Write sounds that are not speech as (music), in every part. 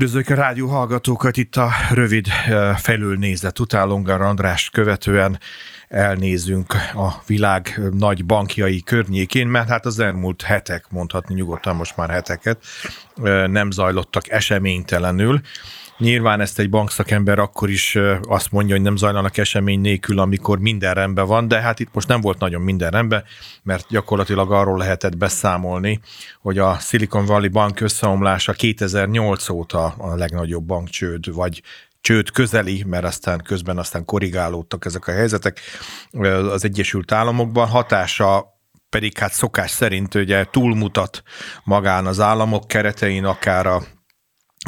Üdvözlök a rádió hallgatókat itt a rövid felülnézet után Longar Andrást követően elnézünk a világ nagy bankjai környékén, mert hát az elmúlt hetek, mondhatni nyugodtan most már heteket, nem zajlottak eseménytelenül. Nyilván ezt egy bankszakember akkor is azt mondja, hogy nem zajlanak esemény nélkül, amikor minden rendben van, de hát itt most nem volt nagyon minden rendben, mert gyakorlatilag arról lehetett beszámolni, hogy a Silicon Valley Bank összeomlása 2008 óta a legnagyobb bankcsőd, vagy csőd közeli, mert aztán közben aztán korrigálódtak ezek a helyzetek az Egyesült Államokban. Hatása pedig hát szokás szerint ugye túlmutat magán az államok keretein, akár a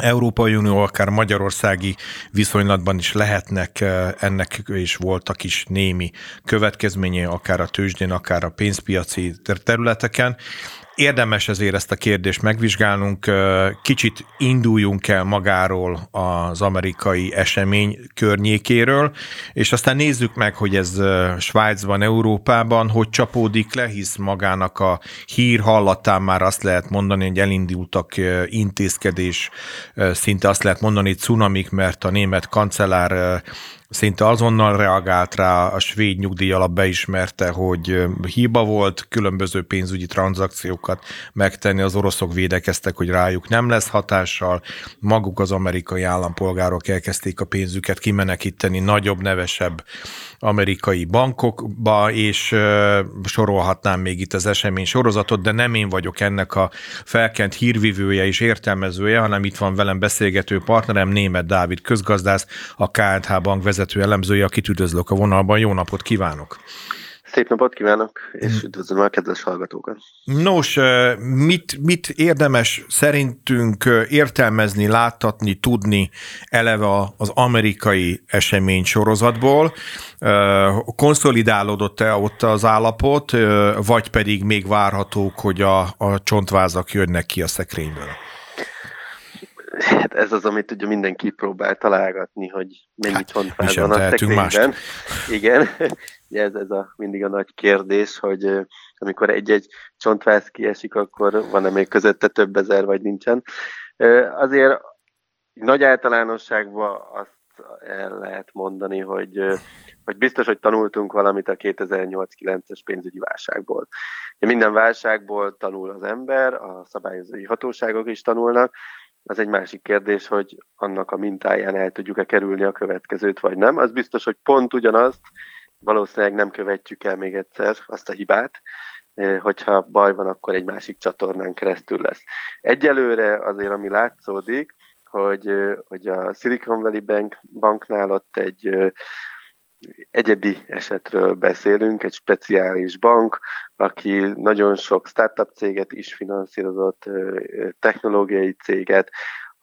Európai Unió, akár magyarországi viszonylatban is lehetnek ennek, és voltak is némi következménye, akár a tőzsdén, akár a pénzpiaci területeken. Érdemes ezért ezt a kérdést megvizsgálnunk, kicsit induljunk el magáról az amerikai esemény környékéről, és aztán nézzük meg, hogy ez Svájcban, Európában hogy csapódik le, hisz magának a hír hallatán már azt lehet mondani, hogy elindultak intézkedés, szinte azt lehet mondani, cunamik, mert a német kancellár szinte azonnal reagált rá, a svéd nyugdíjalap beismerte, hogy hiba volt különböző pénzügyi tranzakciókat megtenni, az oroszok védekeztek, hogy rájuk nem lesz hatással, maguk az amerikai állampolgárok elkezdték a pénzüket kimenekíteni nagyobb, nevesebb amerikai bankokba, és sorolhatnám még itt az esemény sorozatot, de nem én vagyok ennek a felkent hírvivője és értelmezője, hanem itt van velem beszélgető partnerem, német Dávid közgazdász, a KNH bank vezető elemzője, akit üdvözlök a vonalban. Jó napot kívánok! Szép napot kívánok, és mm. üdvözlöm a kedves hallgatókat. Nos, mit, mit érdemes szerintünk értelmezni, láttatni, tudni eleve az amerikai esemény sorozatból? Konszolidálódott-e ott az állapot, vagy pedig még várhatók, hogy a, a csontvázak jönnek ki a szekrényből? Hát ez az, amit ugye mindenki próbál találgatni, hogy mennyi hát, csontváz van a szekrényben. Mást. Igen, ez, ez a, mindig a nagy kérdés, hogy amikor egy-egy csontváz kiesik, akkor van-e még közötte több ezer, vagy nincsen. Azért nagy általánosságban azt el lehet mondani, hogy, hogy biztos, hogy tanultunk valamit a 2008-9-es pénzügyi válságból. Minden válságból tanul az ember, a szabályozói hatóságok is tanulnak, az egy másik kérdés, hogy annak a mintáján el tudjuk-e kerülni a következőt, vagy nem. Az biztos, hogy pont ugyanazt valószínűleg nem követjük el még egyszer azt a hibát, eh, hogyha baj van, akkor egy másik csatornán keresztül lesz. Egyelőre azért, ami látszódik, hogy, eh, hogy a Silicon Valley Bank, banknál ott egy eh, egyedi esetről beszélünk, egy speciális bank, aki nagyon sok startup céget is finanszírozott, technológiai céget,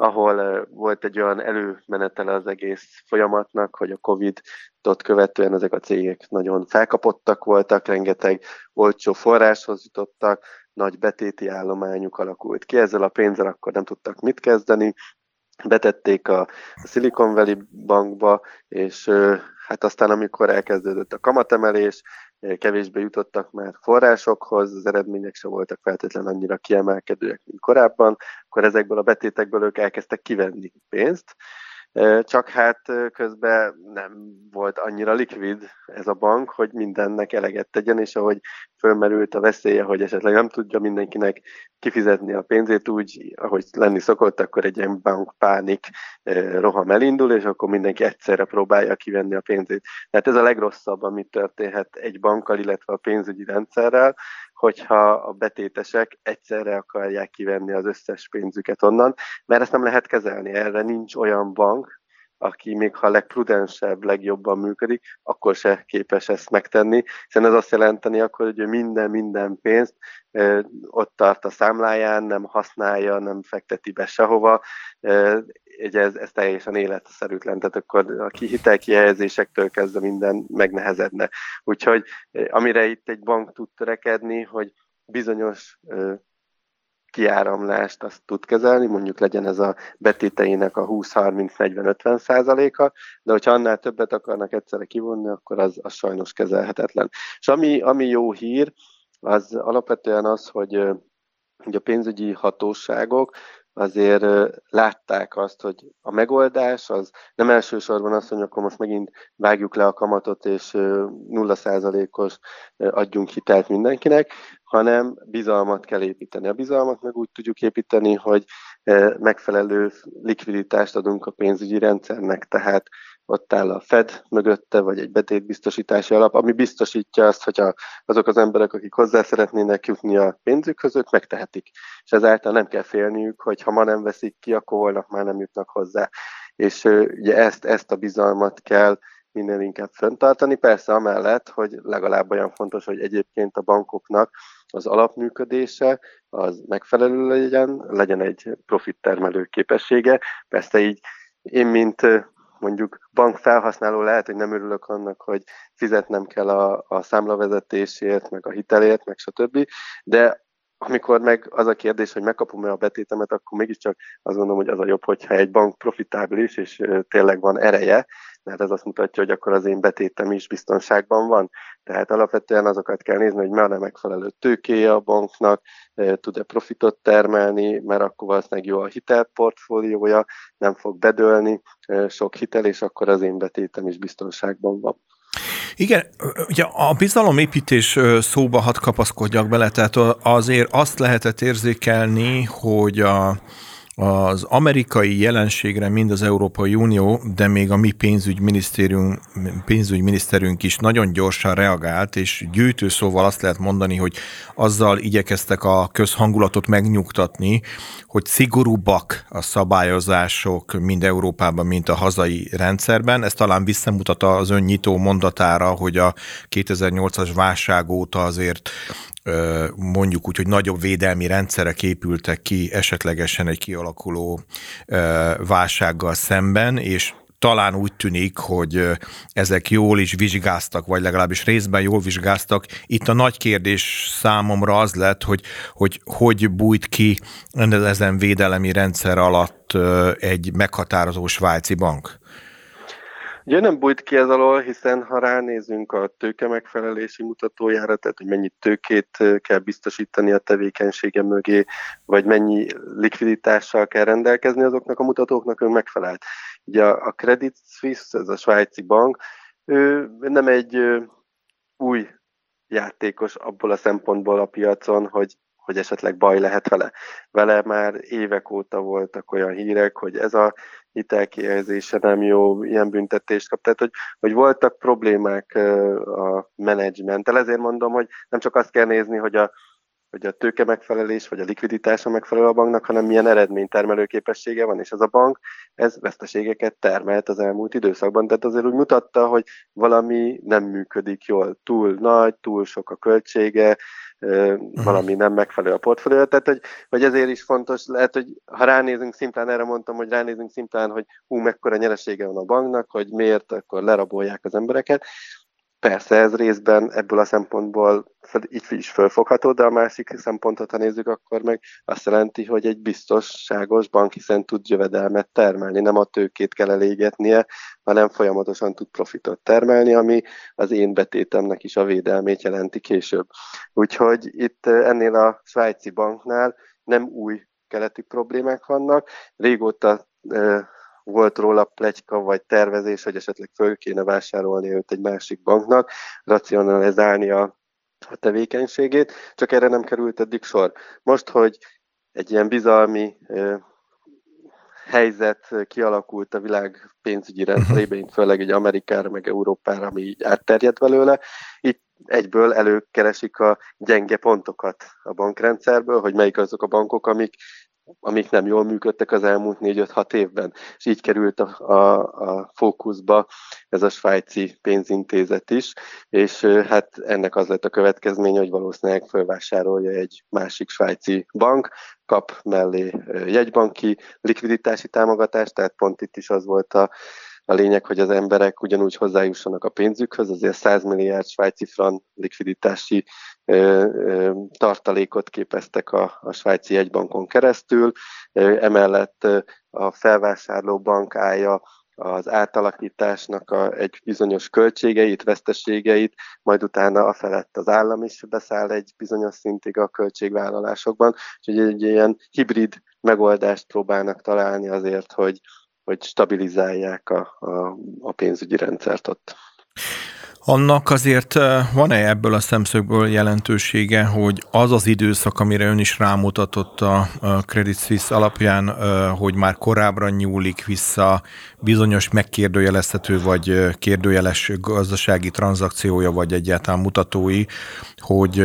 ahol volt egy olyan előmenetele az egész folyamatnak, hogy a Covid-ot követően ezek a cégek nagyon felkapottak voltak, rengeteg olcsó forráshoz jutottak, nagy betéti állományuk alakult ki, ezzel a pénzzel akkor nem tudtak mit kezdeni, betették a Silicon Valley bankba, és hát aztán amikor elkezdődött a kamatemelés, kevésbé jutottak már forrásokhoz, az eredmények sem voltak feltétlenül annyira kiemelkedőek, mint korábban, akkor ezekből a betétekből ők elkezdtek kivenni pénzt, csak hát közben nem volt annyira likvid ez a bank, hogy mindennek eleget tegyen, és ahogy fölmerült a veszélye, hogy esetleg nem tudja mindenkinek kifizetni a pénzét úgy, ahogy lenni szokott, akkor egy ilyen bank pánik roham elindul, és akkor mindenki egyszerre próbálja kivenni a pénzét. Tehát ez a legrosszabb, ami történhet egy bankkal, illetve a pénzügyi rendszerrel, hogyha a betétesek egyszerre akarják kivenni az összes pénzüket onnan, mert ezt nem lehet kezelni. Erre nincs olyan bank, aki még ha legprudensebb, legjobban működik, akkor se képes ezt megtenni, hiszen ez azt jelenteni akkor, hogy minden, minden pénzt ott tart a számláján, nem használja, nem fekteti be sehova, ugye ez, ez teljesen életszerűtlen, tehát akkor a hitelkihelyezésektől kezdve minden megnehezedne. Úgyhogy amire itt egy bank tud törekedni, hogy bizonyos kiáramlást azt tud kezelni, mondjuk legyen ez a betéteinek a 20-30-40-50 százaléka, de hogyha annál többet akarnak egyszerre kivonni, akkor az, az sajnos kezelhetetlen. És ami, ami jó hír, az alapvetően az, hogy hogy a pénzügyi hatóságok azért látták azt, hogy a megoldás az nem elsősorban az, hogy akkor most megint vágjuk le a kamatot, és 0%-os adjunk hitelt mindenkinek, hanem bizalmat kell építeni. A bizalmat meg úgy tudjuk építeni, hogy megfelelő likviditást adunk a pénzügyi rendszernek, tehát ott áll a Fed mögötte, vagy egy betétbiztosítási alap, ami biztosítja azt, hogy a, azok az emberek, akik hozzá szeretnének jutni a pénzükhöz, ők megtehetik. És ezáltal nem kell félniük, hogy ha ma nem veszik ki, akkor holnap már nem jutnak hozzá. És ugye ezt, ezt a bizalmat kell minél inkább föntartani. Persze amellett, hogy legalább olyan fontos, hogy egyébként a bankoknak az alapműködése az megfelelő legyen, legyen egy profit termelő képessége. Persze így én, mint mondjuk bank felhasználó lehet, hogy nem örülök annak, hogy fizetnem kell a, a számlavezetésért, meg a hitelért, meg stb. De amikor meg az a kérdés, hogy megkapom-e a betétemet, akkor mégiscsak azt gondolom, hogy az a jobb, hogyha egy bank profitábilis, és tényleg van ereje, mert ez azt mutatja, hogy akkor az én betétem is biztonságban van. Tehát alapvetően azokat kell nézni, hogy a megfelelő tőkéje a banknak, tud-e profitot termelni, mert akkor valószínűleg jó a hitelportfóliója, nem fog bedőlni sok hitel, és akkor az én betétem is biztonságban van. Igen, ugye a bizalomépítés szóba hat kapaszkodjak bele, tehát azért azt lehetett érzékelni, hogy a, az amerikai jelenségre mind az Európai Unió, de még a mi pénzügyminisztérium, pénzügyminiszterünk is nagyon gyorsan reagált, és gyűjtő szóval azt lehet mondani, hogy azzal igyekeztek a közhangulatot megnyugtatni, hogy szigorúbbak a szabályozások mind Európában, mint a hazai rendszerben. Ez talán visszamutat az önnyitó mondatára, hogy a 2008-as válság óta azért mondjuk úgy, hogy nagyobb védelmi rendszerek épültek ki esetlegesen egy kialakuló válsággal szemben, és talán úgy tűnik, hogy ezek jól is vizsgáztak, vagy legalábbis részben jól vizsgáztak. Itt a nagy kérdés számomra az lett, hogy hogy, hogy bújt ki ezen védelemi rendszer alatt egy meghatározó svájci bank. Ugye nem bújt ki ez alól, hiszen ha ránézünk a tőke megfelelési mutatójára, tehát hogy mennyi tőkét kell biztosítani a tevékenysége mögé, vagy mennyi likviditással kell rendelkezni azoknak a mutatóknak, ő megfelelt. Ugye a Credit Suisse, ez a svájci bank, ő nem egy új játékos abból a szempontból a piacon, hogy hogy esetleg baj lehet vele. Vele már évek óta voltak olyan hírek, hogy ez a hitelkihelyezése nem jó, ilyen büntetést kap. Tehát, hogy, hogy voltak problémák a menedzsmenttel. Ezért mondom, hogy nem csak azt kell nézni, hogy a, hogy a tőke megfelelés, vagy a likviditása megfelel a banknak, hanem milyen eredménytermelő képessége van, és ez a bank, ez veszteségeket termelt az elmúlt időszakban, tehát azért úgy mutatta, hogy valami nem működik jól, túl nagy, túl sok a költsége, uh-huh. valami nem megfelelő a portfólió. Tehát, hogy, hogy ezért is fontos, lehet, hogy ha ránézünk szimplán, erre mondtam, hogy ránézünk szimplán, hogy hú, mekkora nyeresége van a banknak, hogy miért akkor lerabolják az embereket, Persze ez részben ebből a szempontból így is fölfogható, de a másik szempontot, ha nézzük, akkor meg azt jelenti, hogy egy biztosságos bank hiszen tud jövedelmet termelni, nem a tőkét kell elégetnie, hanem folyamatosan tud profitot termelni, ami az én betétemnek is a védelmét jelenti később. Úgyhogy itt ennél a svájci banknál nem új keleti problémák vannak, régóta volt róla plegyka vagy tervezés, hogy esetleg föl kéne vásárolni őt egy másik banknak, racionalizálni a, a tevékenységét, csak erre nem került eddig sor. Most, hogy egy ilyen bizalmi helyzet kialakult a világ pénzügyi rendszerében, főleg egy Amerikára, meg Európára, ami így átterjedt belőle, itt egyből előkeresik a gyenge pontokat a bankrendszerből, hogy melyik azok a bankok, amik amik nem jól működtek az elmúlt 4-5-6 évben. És így került a, a, a fókuszba ez a svájci pénzintézet is, és hát ennek az lett a következménye, hogy valószínűleg felvásárolja egy másik svájci bank, kap mellé jegybanki likviditási támogatást, tehát pont itt is az volt a a lényeg, hogy az emberek ugyanúgy hozzájussanak a pénzükhöz, azért 100 milliárd svájci frank likviditási ö, ö, tartalékot képeztek a, a svájci egybankon keresztül. Ö, emellett a felvásárló bank állja az átalakításnak a, egy bizonyos költségeit, veszteségeit, majd utána a felett az állam is beszáll egy bizonyos szintig a költségvállalásokban, úgyhogy egy ilyen hibrid megoldást próbálnak találni azért, hogy, hogy stabilizálják a, a, a pénzügyi rendszert ott. Annak azért van-e ebből a szemszögből jelentősége, hogy az az időszak, amire ön is rámutatott a Credit Suisse alapján, hogy már korábbra nyúlik vissza bizonyos megkérdőjelezhető vagy kérdőjeles gazdasági tranzakciója, vagy egyáltalán mutatói, hogy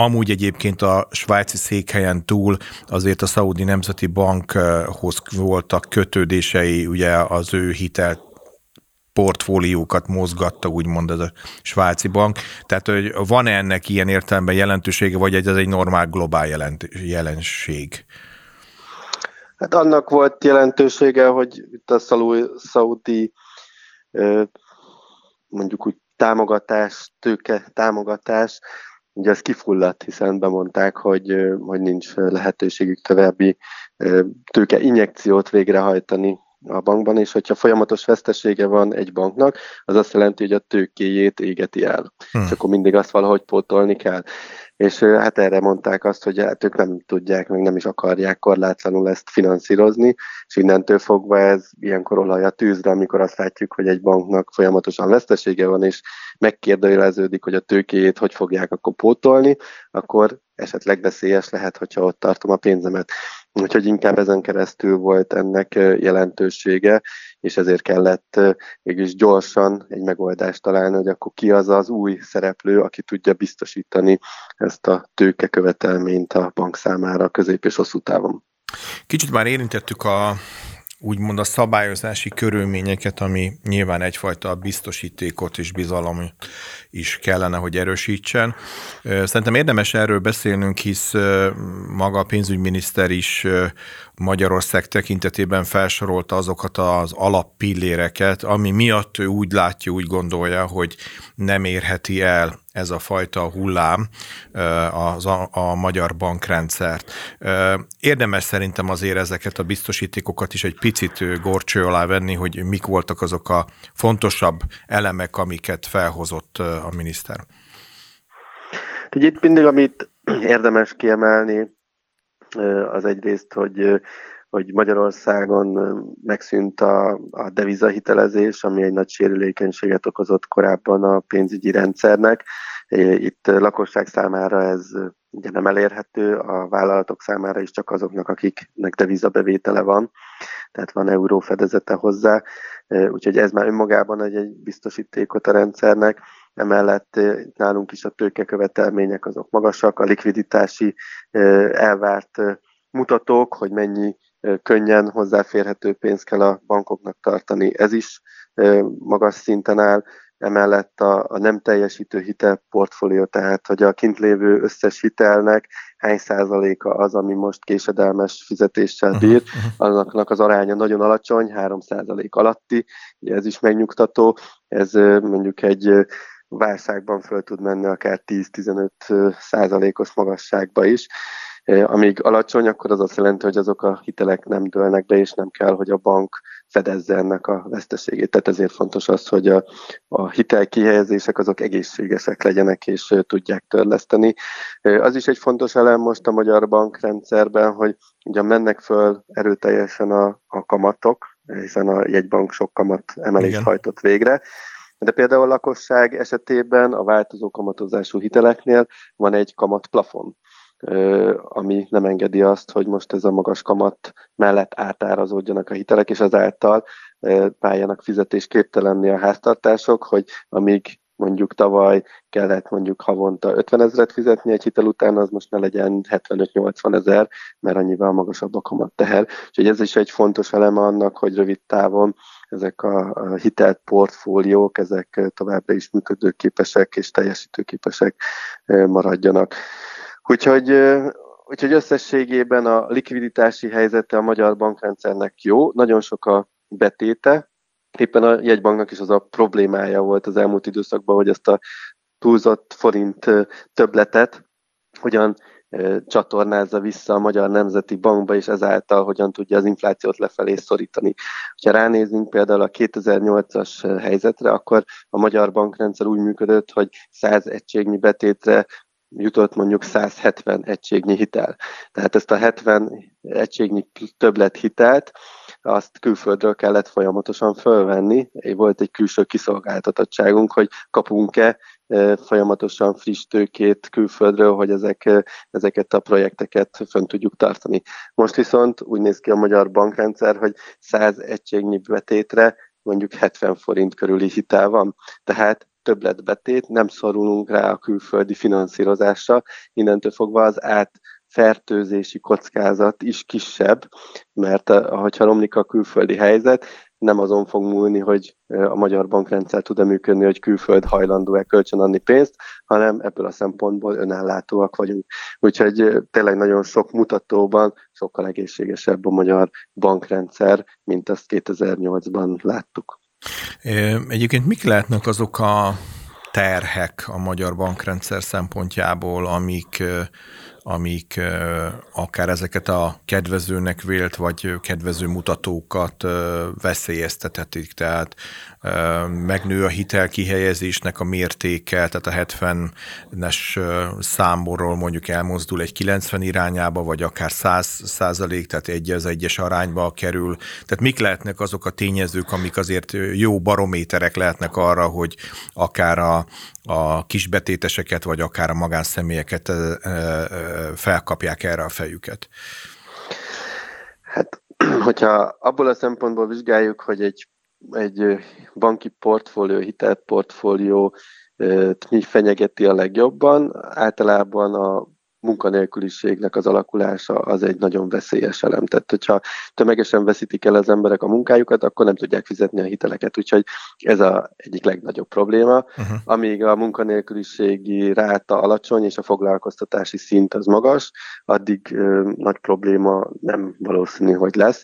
Amúgy egyébként a svájci székhelyen túl azért a Szaudi Nemzeti Bankhoz voltak kötődései, ugye az ő hitel portfóliókat mozgatta, úgymond ez a svájci bank. Tehát, hogy van-e ennek ilyen értelemben jelentősége, vagy ez egy normál globál jelent, jelenség? Hát annak volt jelentősége, hogy itt a szaudi mondjuk úgy támogatás, tőke támogatás, ugye ez kifulladt, hiszen bemondták, hogy, hogy nincs lehetőségük további tőke injekciót végrehajtani a bankban, és hogyha folyamatos vesztesége van egy banknak, az azt jelenti, hogy a tőkéjét égeti el. Hmm. És akkor mindig azt valahogy pótolni kell. És hát erre mondták azt, hogy hát ők nem tudják, meg nem is akarják korlátlanul ezt finanszírozni, és innentől fogva ez ilyenkor olaj a tűzre, amikor azt látjuk, hogy egy banknak folyamatosan vesztesége van, és megkérdőjeleződik, hogy a tőkéjét hogy fogják akkor pótolni, akkor esetleg veszélyes lehet, hogyha ott tartom a pénzemet. Úgyhogy inkább ezen keresztül volt ennek jelentősége, és ezért kellett mégis gyorsan egy megoldást találni, hogy akkor ki az az új szereplő, aki tudja biztosítani ezt a tőkekövetelményt a bank számára közép és hosszú távon. Kicsit már érintettük a úgymond a szabályozási körülményeket, ami nyilván egyfajta biztosítékot és bizalom is kellene, hogy erősítsen. Szerintem érdemes erről beszélnünk, hisz maga a pénzügyminiszter is Magyarország tekintetében felsorolta azokat az alappilléreket, ami miatt ő úgy látja, úgy gondolja, hogy nem érheti el ez a fajta hullám az a, a magyar bankrendszert. Érdemes szerintem azért ezeket a biztosítékokat is egy picit gorcső alá venni, hogy mik voltak azok a fontosabb elemek, amiket felhozott a miniszter. Itt mindig, amit érdemes kiemelni, az egyrészt, hogy hogy Magyarországon megszűnt a, a devizahitelezés, ami egy nagy sérülékenységet okozott korábban a pénzügyi rendszernek. Itt lakosság számára ez ugye nem elérhető, a vállalatok számára is csak azoknak, akiknek devizabevétele van, tehát van euró fedezete hozzá, úgyhogy ez már önmagában egy, egy biztosítékot a rendszernek. Emellett nálunk is a tőkekövetelmények azok magasak, a likviditási elvárt mutatók, hogy mennyi könnyen hozzáférhető pénzt kell a bankoknak tartani, ez is magas szinten áll, emellett a, a nem teljesítő hitelportfólió, tehát hogy a kint lévő összes hitelnek hány százaléka az, ami most késedelmes fizetéssel mhm, bír, mhm. annak az aránya nagyon alacsony, 3 százalék alatti, ez is megnyugtató, ez mondjuk egy válságban föl tud menni akár 10-15 százalékos magasságba is. Amíg alacsony, akkor az azt jelenti, hogy azok a hitelek nem dőlnek be, és nem kell, hogy a bank fedezze ennek a veszteségét. Tehát ezért fontos az, hogy a, a hitelkihelyezések azok egészségesek legyenek, és tudják törleszteni. Az is egy fontos elem most a magyar bankrendszerben, hogy ugye mennek föl erőteljesen a, a kamatok, hiszen a jegybank sok kamat emelést Igen. hajtott végre, de például a lakosság esetében a változó kamatozású hiteleknél van egy kamatplafon ami nem engedi azt, hogy most ez a magas kamat mellett átárazódjanak a hitelek, és azáltal pályának fizetésképtelenni a háztartások, hogy amíg mondjuk tavaly kellett mondjuk havonta 50 ezeret fizetni egy hitel után, az most ne legyen 75-80 ezer, mert annyival magasabb a kamat teher. Úgyhogy ez is egy fontos eleme annak, hogy rövid távon ezek a hitelt portfóliók, ezek továbbra is működőképesek és teljesítőképesek maradjanak. Úgyhogy, úgyhogy összességében a likviditási helyzete a magyar bankrendszernek jó, nagyon sok a betéte, éppen a jegybanknak is az a problémája volt az elmúlt időszakban, hogy ezt a túlzott forint többletet hogyan csatornázza vissza a Magyar Nemzeti Bankba, és ezáltal hogyan tudja az inflációt lefelé szorítani. Ha ránézünk például a 2008-as helyzetre, akkor a magyar bankrendszer úgy működött, hogy 100 egységnyi betétre jutott mondjuk 170 egységnyi hitel. Tehát ezt a 70 egységnyi többlet hitelt, azt külföldről kellett folyamatosan fölvenni. Volt egy külső kiszolgáltatottságunk, hogy kapunk-e folyamatosan friss tőkét külföldről, hogy ezek, ezeket a projekteket fönn tudjuk tartani. Most viszont úgy néz ki a magyar bankrendszer, hogy 100 egységnyi betétre mondjuk 70 forint körüli hitel van. Tehát többletbetét, nem szorulunk rá a külföldi finanszírozásra, innentől fogva az át fertőzési kockázat is kisebb, mert ha romlik a külföldi helyzet, nem azon fog múlni, hogy a magyar bankrendszer tud-e működni, hogy külföld hajlandó-e kölcsön adni pénzt, hanem ebből a szempontból önellátóak vagyunk. Úgyhogy tényleg nagyon sok mutatóban sokkal egészségesebb a magyar bankrendszer, mint azt 2008-ban láttuk. Egyébként mik lehetnek azok a terhek a magyar bankrendszer szempontjából, amik amik akár ezeket a kedvezőnek vélt, vagy kedvező mutatókat veszélyeztethetik. Tehát megnő a hitelkihelyezésnek a mértéke, tehát a 70-es számborról mondjuk elmozdul egy 90 irányába, vagy akár 100 százalék, tehát egy az egyes arányba kerül. Tehát mik lehetnek azok a tényezők, amik azért jó barométerek lehetnek arra, hogy akár a, a kisbetéteseket, vagy akár a magánszemélyeket felkapják erre a fejüket? Hát, (clears throat) hogyha abból a szempontból vizsgáljuk, hogy egy, egy banki portfólió, hitelportfólió mi fenyegeti a legjobban, általában a munkanélküliségnek az alakulása az egy nagyon veszélyes elem. Tehát, hogyha tömegesen veszítik el az emberek a munkájukat, akkor nem tudják fizetni a hiteleket. Úgyhogy ez a egyik legnagyobb probléma. Uh-huh. Amíg a munkanélküliségi ráta alacsony és a foglalkoztatási szint az magas, addig ö, nagy probléma nem valószínű, hogy lesz.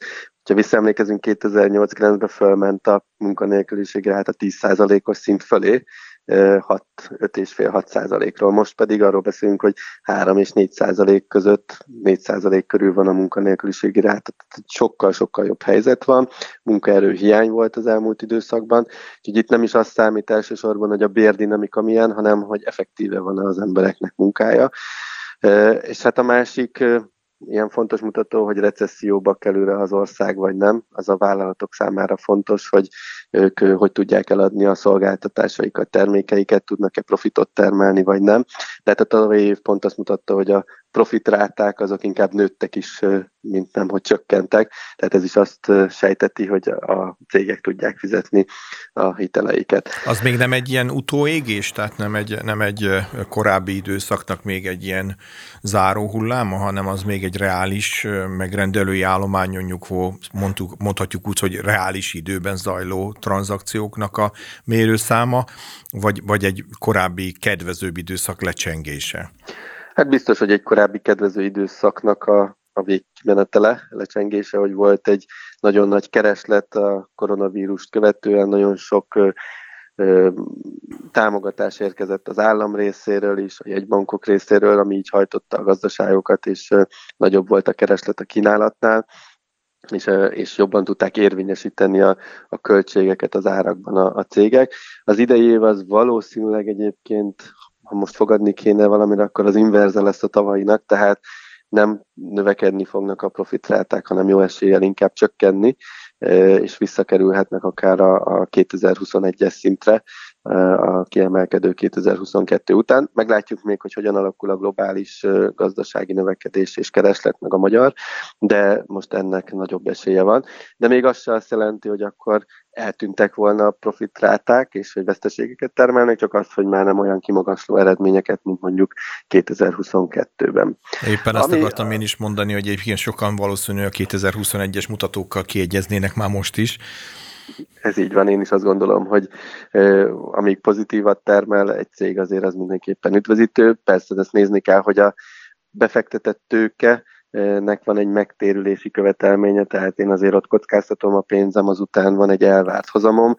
Ha visszaemlékezünk, 2008-9-ben fölment a munkanélküliség ráta 10%-os szint fölé, 5,5-6 százalékról. Most pedig arról beszélünk, hogy 3 és 4 százalék között 4 százalék körül van a munkanélküliségi ráta. Sokkal-sokkal jobb helyzet van. Munkaerő hiány volt az elmúlt időszakban. Úgyhogy itt nem is azt számít elsősorban, hogy a bérdinamika milyen, hanem hogy effektíve van az embereknek munkája. És hát a másik ilyen fontos mutató, hogy recesszióba kerül az ország, vagy nem. Az a vállalatok számára fontos, hogy ők hogy tudják eladni a szolgáltatásaikat, termékeiket, tudnak-e profitot termelni, vagy nem. Tehát a tavalyi év pont azt mutatta, hogy a profitráták azok inkább nőttek is, mint nem, hogy csökkentek. Tehát ez is azt sejteti, hogy a cégek tudják fizetni a hiteleiket. Az még nem egy ilyen utóégés, tehát nem egy, nem egy korábbi időszaknak még egy ilyen záró hulláma, hanem az még egy reális megrendelői állományon nyugvó, mondtuk, mondhatjuk úgy, hogy reális időben zajló tranzakcióknak a mérőszáma, vagy, vagy egy korábbi kedvezőbb időszak lecsengése. Hát biztos, hogy egy korábbi kedvező időszaknak a, a végkimenetele, lecsengése, hogy volt egy nagyon nagy kereslet a koronavírust követően, nagyon sok ö, ö, támogatás érkezett az állam részéről is, a jegybankok részéről, ami így hajtotta a gazdaságokat, és ö, nagyobb volt a kereslet a kínálatnál és, és jobban tudták érvényesíteni a, a költségeket az árakban a, a cégek. Az idei év az valószínűleg egyébként, ha most fogadni kéne valamire, akkor az inverze lesz a tavalyinak, tehát nem növekedni fognak a profitráták, hanem jó eséllyel inkább csökkenni, és visszakerülhetnek akár a, a 2021-es szintre, a kiemelkedő 2022 után. Meglátjuk még, hogy hogyan alakul a globális gazdasági növekedés és kereslet meg a magyar, de most ennek nagyobb esélye van. De még az se azt jelenti, hogy akkor eltűntek volna a profitráták, és hogy veszteségeket termelnek, csak az, hogy már nem olyan kimagasló eredményeket, mint mondjuk 2022-ben. Éppen azt Ami, akartam én is mondani, hogy egyébként sokan valószínű a 2021-es mutatókkal kiegyeznének már most is. Ez így van, én is azt gondolom, hogy euh, amíg pozitívat termel egy cég, azért az mindenképpen üdvözítő. Persze ezt nézni kell, hogy a befektetett tőke nek van egy megtérülési követelménye, tehát én azért ott kockáztatom a pénzem, azután van egy elvárt hozamom,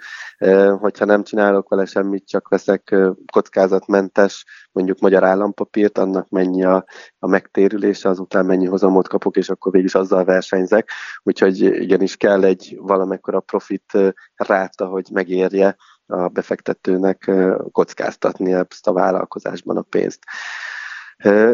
hogyha nem csinálok vele semmit, csak veszek kockázatmentes, mondjuk magyar állampapírt, annak mennyi a, a megtérülése, azután mennyi hozamot kapok, és akkor végig is azzal versenyzek. Úgyhogy igenis kell egy valamekkora profit ráta, hogy megérje a befektetőnek kockáztatni ezt a vállalkozásban a pénzt.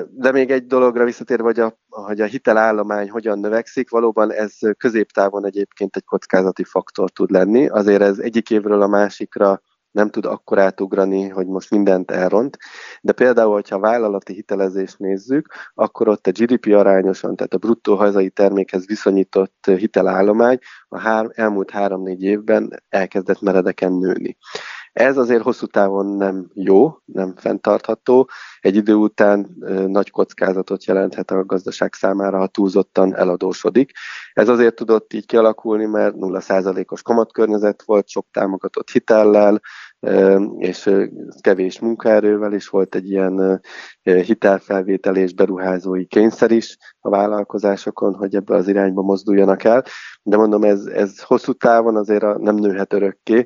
De még egy dologra visszatérve, hogy a, hogy a hitelállomány hogyan növekszik, valóban ez középtávon egyébként egy kockázati faktor tud lenni. Azért ez egyik évről a másikra nem tud akkor átugrani, hogy most mindent elront, de például, hogyha vállalati hitelezést nézzük, akkor ott a GDP arányosan, tehát a bruttó hazai termékhez viszonyított hitelállomány a hár, elmúlt három-négy évben elkezdett meredeken nőni. Ez azért hosszú távon nem jó, nem fenntartható. Egy idő után nagy kockázatot jelenthet a gazdaság számára, ha túlzottan eladósodik. Ez azért tudott így kialakulni, mert 0%-os kamatkörnyezet volt, sok támogatott hitellel, és kevés munkaerővel is volt egy ilyen hitelfelvétel és beruházói kényszer is a vállalkozásokon, hogy ebbe az irányba mozduljanak el. De mondom, ez, ez hosszú távon azért nem nőhet örökké,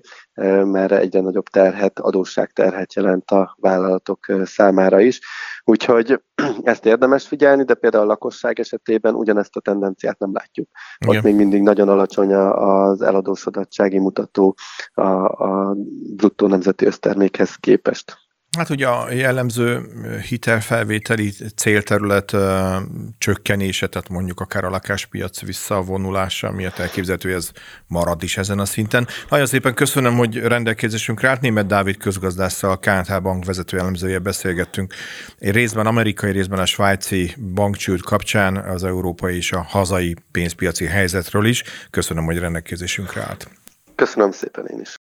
mert egyre nagyobb terhet, adósságterhet jelent a vállalatok számára is. Úgyhogy (clears throat) ezt érdemes figyelni, de például a lakosság esetében ugyanezt a tendenciát nem látjuk. Igen. Ott még mindig nagyon alacsony az eladósodottsági mutató a, a bruttó nemzeti össztermékhez képest. Hát ugye a jellemző hitelfelvételi célterület ö, csökkenése, tehát mondjuk akár a lakáspiac visszavonulása miatt elképzelhető, hogy ez marad is ezen a szinten. Nagyon szépen köszönöm, hogy rendelkezésünkre állt. Német Dávid közgazdásszal, a KNH Bank vezető elemzője beszélgettünk. Egy részben amerikai, részben a svájci bankcsőd kapcsán az európai és a hazai pénzpiaci helyzetről is. Köszönöm, hogy rendelkezésünkre állt. Köszönöm szépen én is.